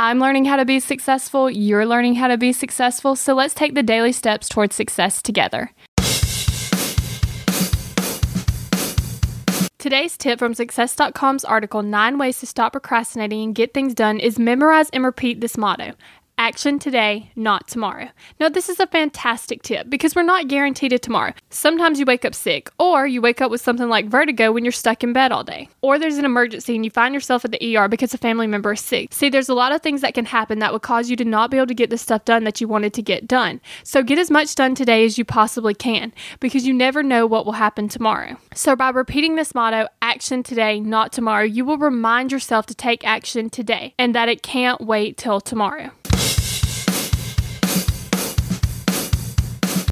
I'm learning how to be successful, you're learning how to be successful, so let's take the daily steps towards success together. Today's tip from Success.com's article, Nine Ways to Stop Procrastinating and Get Things Done, is memorize and repeat this motto Action today, not tomorrow. Now, this is a fantastic tip because we're not guaranteed a tomorrow. Sometimes you wake up sick, or you wake up with something like vertigo when you're stuck in bed all day, or there's an emergency and you find yourself at the ER because a family member is sick. See, there's a lot of things that can happen that would cause you to not be able to get the stuff done that you wanted to get done. So, get as much done today as you possibly can because you never know what will happen tomorrow. So, by repeating this motto, action today, not tomorrow, you will remind yourself to take action today and that it can't wait till tomorrow.